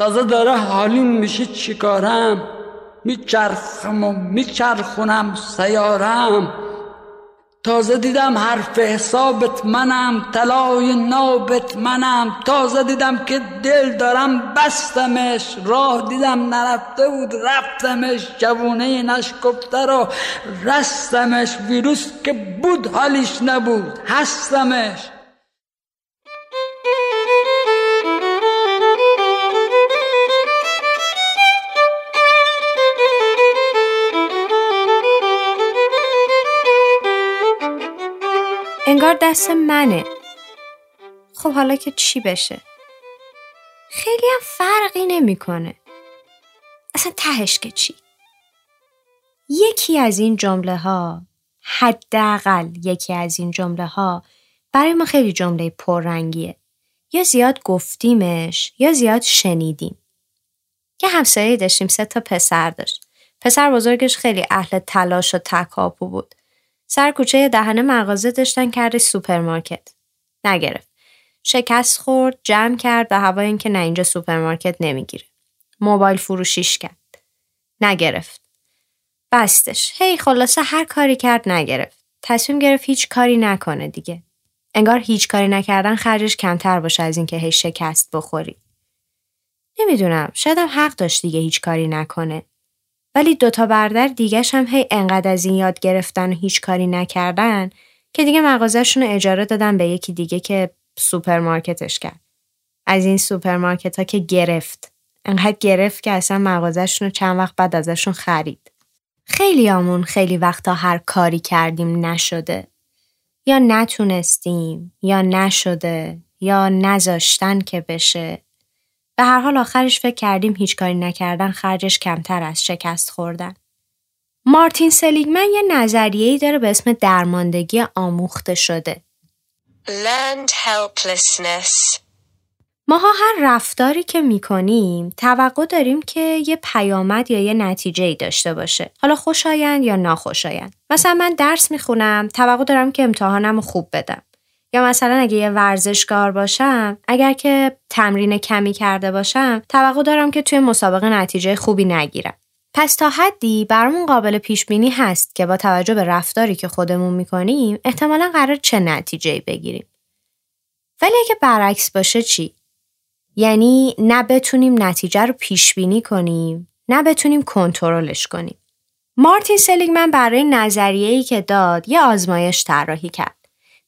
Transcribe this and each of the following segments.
تازه داره حالیم میشه چیکارم؟ میچرخم و میچرخونم سیارم. تازه دیدم حرف حسابت منم طلای نابت منم. تازه دیدم که دل دارم بستمش. راه دیدم نرفته بود رفتمش. جوونه نشکفته رو رستمش. ویروس که بود حالیش نبود. هستمش. انگار دست منه. خب حالا که چی بشه؟ خیلی هم فرقی نمی‌کنه. اصلا تهش که چی؟ یکی از این جمله ها حداقل یکی از این جمله ها برای ما خیلی جمله پررنگیه. یا زیاد گفتیمش یا زیاد شنیدیم. یه همسایه داشتیم سه تا پسر داشت. پسر بزرگش خیلی اهل تلاش و تکاپو بود. سر کوچه دهنه مغازه داشتن کرده سوپرمارکت. نگرفت. شکست خورد، جمع کرد و هوا اینکه نه اینجا سوپرمارکت نمی‌گیره. موبایل فروشیش کرد. نگرفت. بستش. هی خلاصه هر کاری کرد نگرفت. تصمیم گرفت هیچ کاری نکنه دیگه. انگار هیچ کاری نکردن خرجش کمتر باشه از اینکه هی شکست بخوری. نمی‌دونم شاید هم حق داشت دیگه هیچ کاری نکنه. ولی دوتا برادر دیگهش هم هی انقدر از این یاد گرفتن و هیچ کاری نکردن که دیگه مغازهشون اجاره دادن به یکی دیگه که سوپرمارکتش کرد. از این سوپرمارکت ها که گرفت. انقدر گرفت که اصلا مغازهشون رو چند وقت بعد ازشون خرید. خیلیامون خیلی وقتا هر کاری کردیم نشده. یا نتونستیم یا نشده یا نذاشتن که بشه به هر حال آخرش فکر کردیم هیچ کاری نکردن خرجش کمتر از شکست خوردن. مارتین سلیگمن یه نظریه‌ای داره به اسم درماندگی آموخته شده. Learned helplessness. ماها هر رفتاری که می‌کنیم توقع داریم که یه پیامد یا یه نتیجه ای داشته باشه. حالا خوشایند یا ناخوشایند. مثلا من درس می‌خونم توقع دارم که امتحانم خوب بدم. یا مثلا اگه یه ورزشکار باشم اگر که تمرین کمی کرده باشم توقع دارم که توی مسابقه نتیجه خوبی نگیرم. پس تا حدی برامون قابل پیش بینی هست که با توجه به رفتاری که خودمون می‌کنیم احتمالا قرار چه نتیجه بگیریم. ولی اگه برعکس باشه چی؟ یعنی نه بتونیم نتیجه رو پیش بینی کنیم نه بتونیم کنترلش کنیم. مارتین سلیگمن برای نظریه‌ای که داد یه آزمایش طراحی کرد.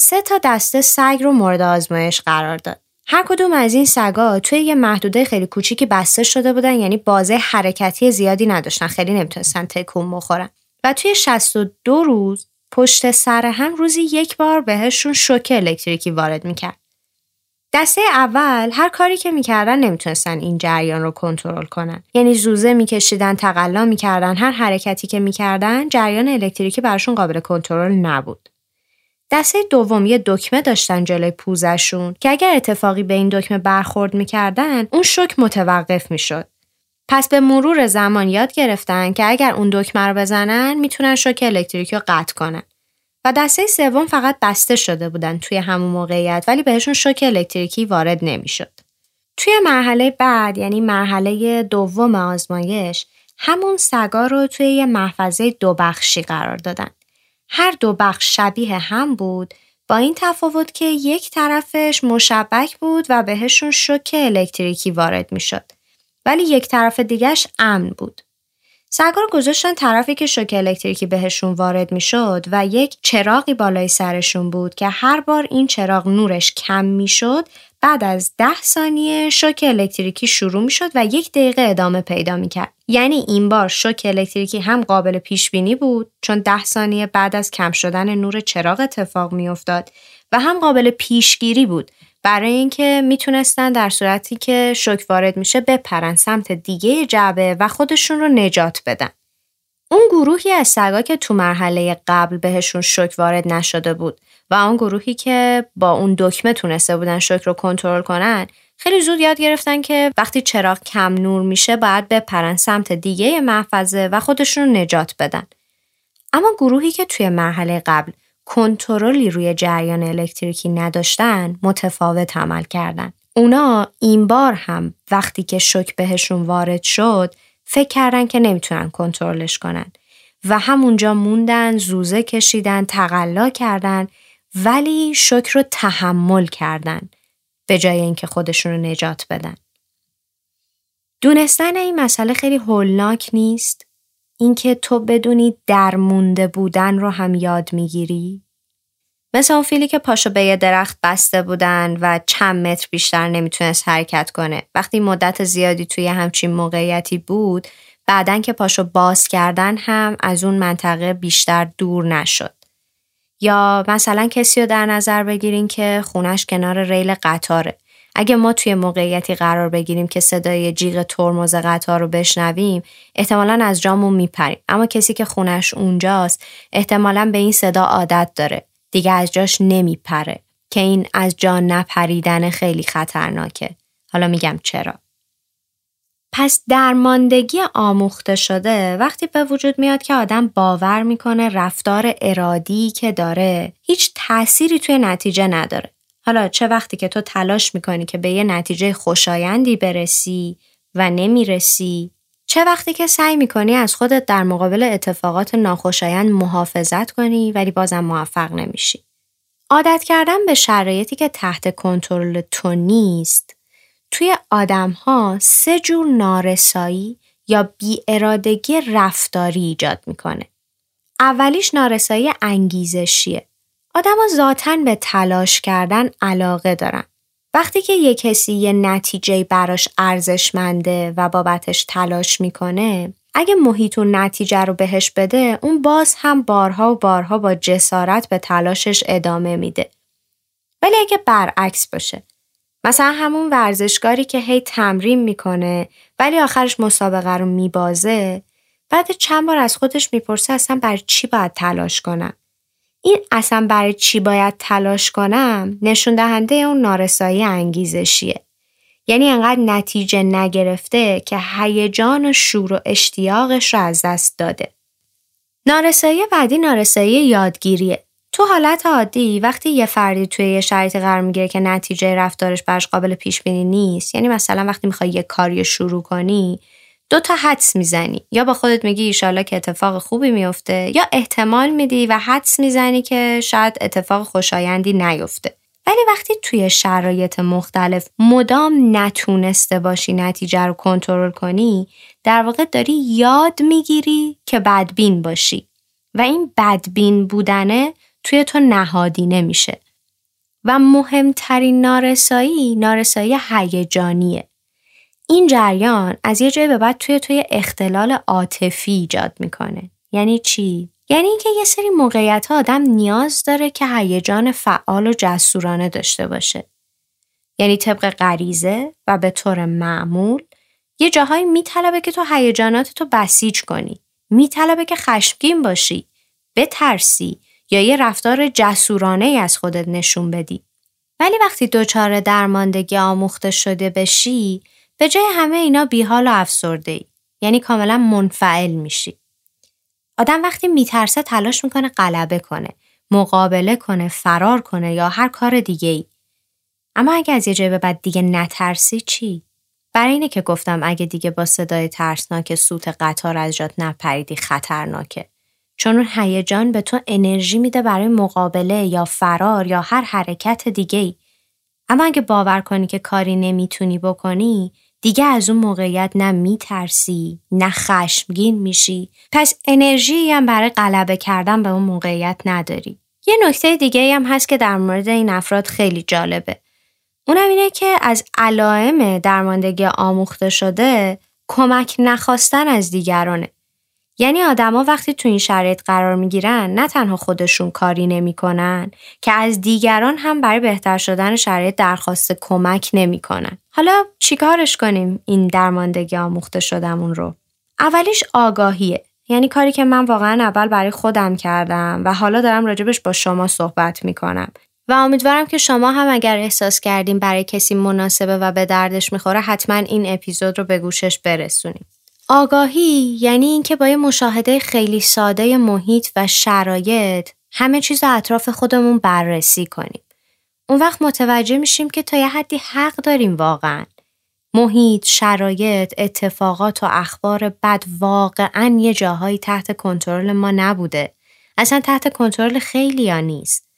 سه تا دسته سگ رو مورد آزمایش قرار داد. هر کدوم از این سگا توی یه محدوده خیلی کوچیکی بسته شده بودن یعنی بازه حرکتی زیادی نداشتن خیلی نمی‌تونستن تکون بخورن و توی 62 روز پشت سر هم روزی یک بار بهشون شوک الکتریکی وارد می‌کرد. دسته اول هر کاری که می‌کردن نمی‌تونستن این جریان رو کنترل کنن. یعنی زوزه میکشیدن، تقلا می‌کردن، هر حرکتی که می‌کردن جریان الکتریکی براشون قابل کنترل نبود. دسته دوم یه دکمه داشتن جلوی پوزشون که اگر اتفاقی به این دکمه برخورد می‌کردن اون شوک متوقف می‌شد. پس به مرور زمان یاد گرفتن که اگر اون دکمه رو بزنن می‌تونن شوک الکتریکی رو قطع کنن. و دسته سوم فقط بسته شده بودن توی همون موقعیت ولی بهشون شوک الکتریکی وارد نمی‌شد. توی مرحله بعد یعنی مرحله دوم آزمایش همون سگا رو توی یه محفظه دو بخشی قرار دادن. هر دو بخش شبیه هم بود با این تفاوت که یک طرفش مشبک بود و بهشون شوک الکتریکی وارد می‌شد ولی یک طرف دیگهش امن بود. سگا رو گذاشتن طرفی که شوک الکتریکی بهشون وارد می‌شد و یک چراغی بالای سرشون بود که هر بار این چراغ نورش کم می‌شد بعد از ده ثانیه شوک الکتریکی شروع می شد و یک دقیقه ادامه پیدا می کرد. یعنی این بار شوک الکتریکی هم قابل پیش بینی بود چون ده ثانیه بعد از کم شدن نور چراغ اتفاق می افتاد و هم قابل پیشگیری بود برای اینکه می‌تونستن در صورتی که شوک وارد میشه بپرن سمت دیگه جعبه و خودشون رو نجات بدن. اون گروهی از سگا که تو مرحله قبل بهشون شوک وارد نشده بود و آن گروهی که با اون دکمه تونسته بودن شوک رو کنترل کنن خیلی زود یاد گرفتن که وقتی چراغ کم نور میشه باید بپرن سمت دیگه محفظه و خودشون رو نجات بدن. اما گروهی که توی مرحله قبل کنترلی روی جریان الکتریکی نداشتن متفاوت عمل کردن. اونا این بار هم وقتی که شک بهشون وارد شد فکر کردن که نمی‌تونن کنترلش کنن و همونجا موندن زوزه کشیدن تقلا کردن ولی شک رو تحمل کردن به جای اینکه خودشون رو نجات بدن. دونستن این مسئله خیلی هولناک نیست؟ اینکه تو بدونی درمونده بودن رو هم یاد می‌گیری؟ مثل اون فیلی که پاشو به یه درخت بسته بودن و چند متر بیشتر نمی‌تونست حرکت کنه. وقتی مدت زیادی توی همچین موقعیتی بود بعدن که پاشو باز کردن هم از اون منطقه بیشتر دور نشد. یا مثلا کسی رو در نظر بگیرین که خونش کنار ریل قطاره. اگه ما توی موقعیتی قرار بگیریم که صدای جیغ ترمز قطار رو بشنویم احتمالا از جامون میپریم اما کسی که خونش اونجاست احتمالا به این صدا عادت داره دیگه از جاش نمیپره. که این از جا نپریدن خیلی خطرناکه. حالا میگم چرا. پس درماندگی آموخته شده وقتی به وجود میاد که آدم باور می‌کنه رفتار ارادی که داره هیچ تأثیری توی نتیجه نداره. حالا چه وقتی که تو تلاش می‌کنی که به یه نتیجه خوشایندی برسی و نمی‌رسی چه وقتی که سعی می‌کنی از خودت در مقابل اتفاقات ناخوشایند محافظت کنی ولی بازم موفق نمیشی. عادت کردن به شرایطی که تحت کنترل تو نیست توی آدم ها سه جور نارسایی یا بیارادگی رفتاری ایجاد می‌کنه. اولیش نارسایی انگیزشیه. آدما ذاتا به تلاش کردن علاقه دارن. وقتی که یه کسی یه نتیجه براش ارزشمنده و بابتش تلاش می‌کنه اگه محیط و نتیجه رو بهش بده اون باز هم بارها و بارها با جسارت به تلاشش ادامه میده. ولی اگه برعکس باشه مثلا همون ورزشکاری که هی تمرین می‌کنه ولی آخرش مسابقه رو میبازه بعد چند بار از خودش می‌پرسه اصلا برای چی باید تلاش کنم این اصلا برای چی باید تلاش کنم؟ نشون دهنده اون نارسایی انگیزشیه. یعنی انقدر نتیجه نگرفته که هیجان و شور و اشتیاقش رو از دست داده. نارسایی بعدی نارسایی یادگیریه. تو حالت عادی وقتی یه فردی توی یه شرایطی قرار می‌گیره که نتیجه رفتارش برش قابل پیش بینی نیست یعنی مثلا وقتی می‌خوای یه کاری شروع کنی دو تا حدس می‌زنی. یا با خودت میگی ایشالا که اتفاق خوبی میفته یا احتمال میدی و حدس می‌زنی که شاید اتفاق خوشایندی نیفته. ولی وقتی توی شرایط مختلف مدام نتونسته باشی نتیجه رو کنترل کنی در واقع داری یاد می‌گیری که بدبین باشی. و این بدبین بودنه توی تو نهادی نمیشه. و مهمترین نارسایی نارسایی هیجانیه. این جریان از یه جای به بعد توی توی اختلال عاطفی ایجاد می‌کنه. یعنی چی؟ یعنی اینکه یه سری موقعیت ها آدم نیاز داره که هیجان فعال و جسورانه داشته باشه. یعنی طبق غریزه و به طور معمول یه جاهایی میطلبه که تو هیجانات تو بسیج کنی. میطلبه که خشمگین باشی بترسی یا یه رفتار جسورانه ای از خودت نشون بدی. ولی وقتی دچار درماندگی آموخته شده بشی به جای همه اینا بیحال و افسرده ای. یعنی کاملا منفعل میشی. آدم وقتی میترسه تلاش می‌کنه غلبه کنه، مقابله کنه، فرار کنه یا هر کار دیگه ای. اما اگه از یه جای به بعد دیگه نترسی چی؟ برای اینه که گفتم اگه دیگه با صدای ترسناک سوت قطار از جات نپریدی خطرناکه. چون اون هیجان به تو انرژی میده برای مقابله یا فرار یا هر حرکت دیگه ای. اما اگه باور کنی که کاری نمی‌تونی بکنی دیگه از اون موقعیت نه میترسی نه خشمگین میشی پس انرژی هم برای غلبه کردن به اون موقعیت نداری. یه نکته دیگه هم هست که در مورد این افراد خیلی جالبه. اونم اینه که از علائم درماندگی آموخته شده کمک نخواستن از دیگرانه. یعنی آدما وقتی تو این شرایط قرار می‌گیرن نه تنها خودشون کاری نمی‌کنن که از دیگران هم برای بهتر شدن شرایط درخواست کمک نمی‌کنن. حالا چیکارش کنیم این درماندگی آموخته شدمون رو؟ اولیش آگاهیه. یعنی کاری که من واقعا اول برای خودم کردم و حالا دارم راجبش با شما صحبت می‌کنم و امیدوارم که شما هم اگر احساس کردیم برای کسی مناسبه و به دردش می‌خوره حتما این اپیزود رو به گوشش برسونیم. آگاهی یعنی اینکه با یه مشاهده خیلی ساده محیط و شرایط همه چیز اطراف خودمون بررسی کنیم. اون وقت متوجه میشیم که تا یه حدی حق داریم واقعا. محیط، شرایط، اتفاقات و اخبار بد واقعا یه جاهایی تحت کنترل ما نبوده. اصلا تحت کنترل خیلی ها نیست.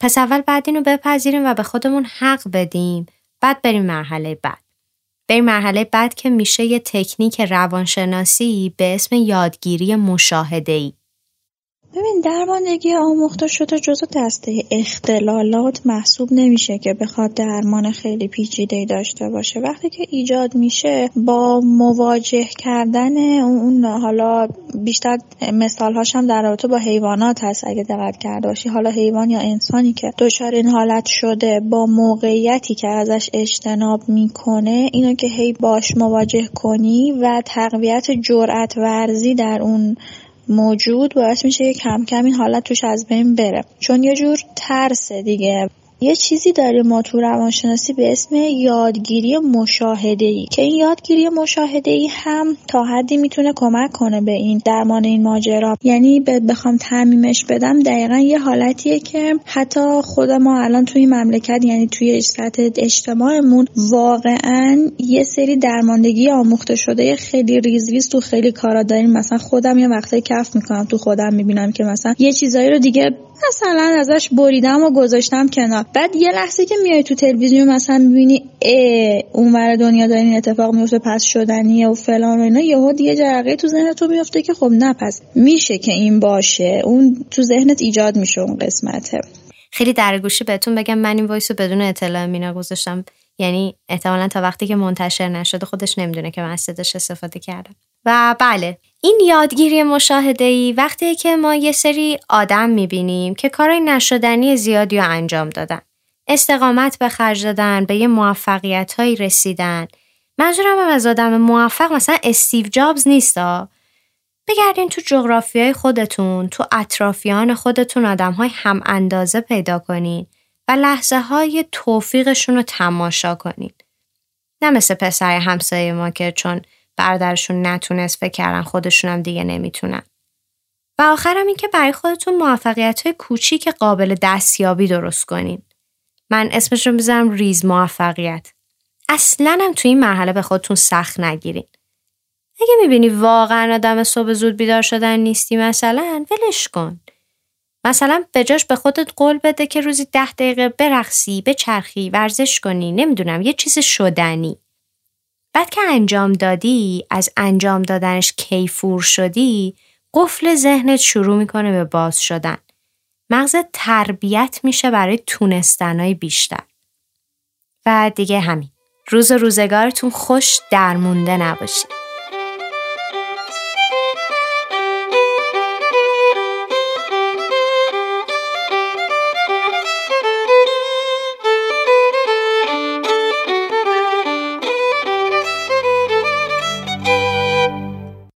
پس اول بعد اینو بپذیریم و به خودمون حق بدیم بعد بریم مرحله بعد. بریم مرحله بعد که میشه یه تکنیک روانشناسی به اسم یادگیری مشاهده ببین درماندگی آموخته شده جزو دسته اختلالات محسوب نمیشه که بخواد درمان خیلی پیچیده داشته باشه. وقتی که ایجاد میشه با مواجه کردن اون حالا بیشتر مثال هاشم در رابطه با حیوانات هست اگه دقت کرده باشی. حالا حیوان یا انسانی که دچار این حالت شده با موقعیتی که ازش اجتناب می‌کنه اینو که هی باش مواجه کنی و تقویت جرأت ورزی در اون موجود باعث میشه که کم کم این حالت توش از بین بره. چون یه جور ترس دیگه. یه چیزی داریم ما تو روانشناسی به اسم یادگیری مشاهده ای که این یادگیری مشاهده ای هم تا حدی می‌تونه کمک کنه به این درمان این ماجرا. یعنی بخوام تعمیمش بدم دقیقا یه حالتیه که حتی خود ما الان توی مملکت یعنی توی سطح اجتماعمون واقعا یه سری درماندگی آموخته شده خیلی ریز ریز تو خیلی کارا داریم. مثلا خودم یه وقتی کشف می‌کنم تو خودم می‌بینم که مثلا یه چیزایی رو دیگه مثلا ازش بریدم و گذاشتم کنار. بعد یه لحظه که میای تو تلویزیون مثلا می‌بینی اونور دنیا داره این اتفاق میفته پس شدنیه و فلان و اینا یهو دیگه جرقه تو ذهن تو میفته که خب نه پس میشه که این باشه. اون تو ذهنت ایجاد میشه اون قسمته. خیلی درگوشی بهتون بگم من این voice رو بدون اطلاع مینا گذاشتم. یعنی احتمالا تا وقتی که منتشر نشده خودش نمی‌دونه که من از استفاده کردم. و بله این یادگیری مشاهده ای وقتی که ما یه سری آدم می‌بینیم که کارای نشدنی زیادی رو انجام دادن. استقامت به خرج دادن، به یه موفقیت هایی رسیدن. منظورم هم از آدم موفق مثلا استیو جابز نیستا. بگردین تو جغرافی های خودتون، تو اطرافیان خودتون آدم های هم اندازه پیدا کنین و لحظه های توفیقشون رو تماشا کنین. نه مثل پسر همسایه ما که چون برادرشون نتونست فکر کردن خودشونم دیگه نمی‌تونن. و آخرم این که برای خودتون موفقیت های کوچیک قابل دستیابی درست کنین. من اسمش رو می‌ذارم ریز موفقیت. اصلا هم توی این مرحله به خودتون سخت نگیرین. اگه می‌بینی واقعا آدم صبح زود بیدار شدن نیستی مثلا ولش کن. مثلا به جاش به خودت قول بده که روزی ده دقیقه برقصی، بچرخی، ورزش کنی، نمی‌دونم یه چیز شدنی. بعد که انجام دادی از انجام دادنش کیفور شدی قفل ذهنت شروع می‌کنه به باز شدن. مغز تربیت میشه برای تونستنهای بیشتر. و دیگه همین. روز روزگارتون خوش درمونده نباشید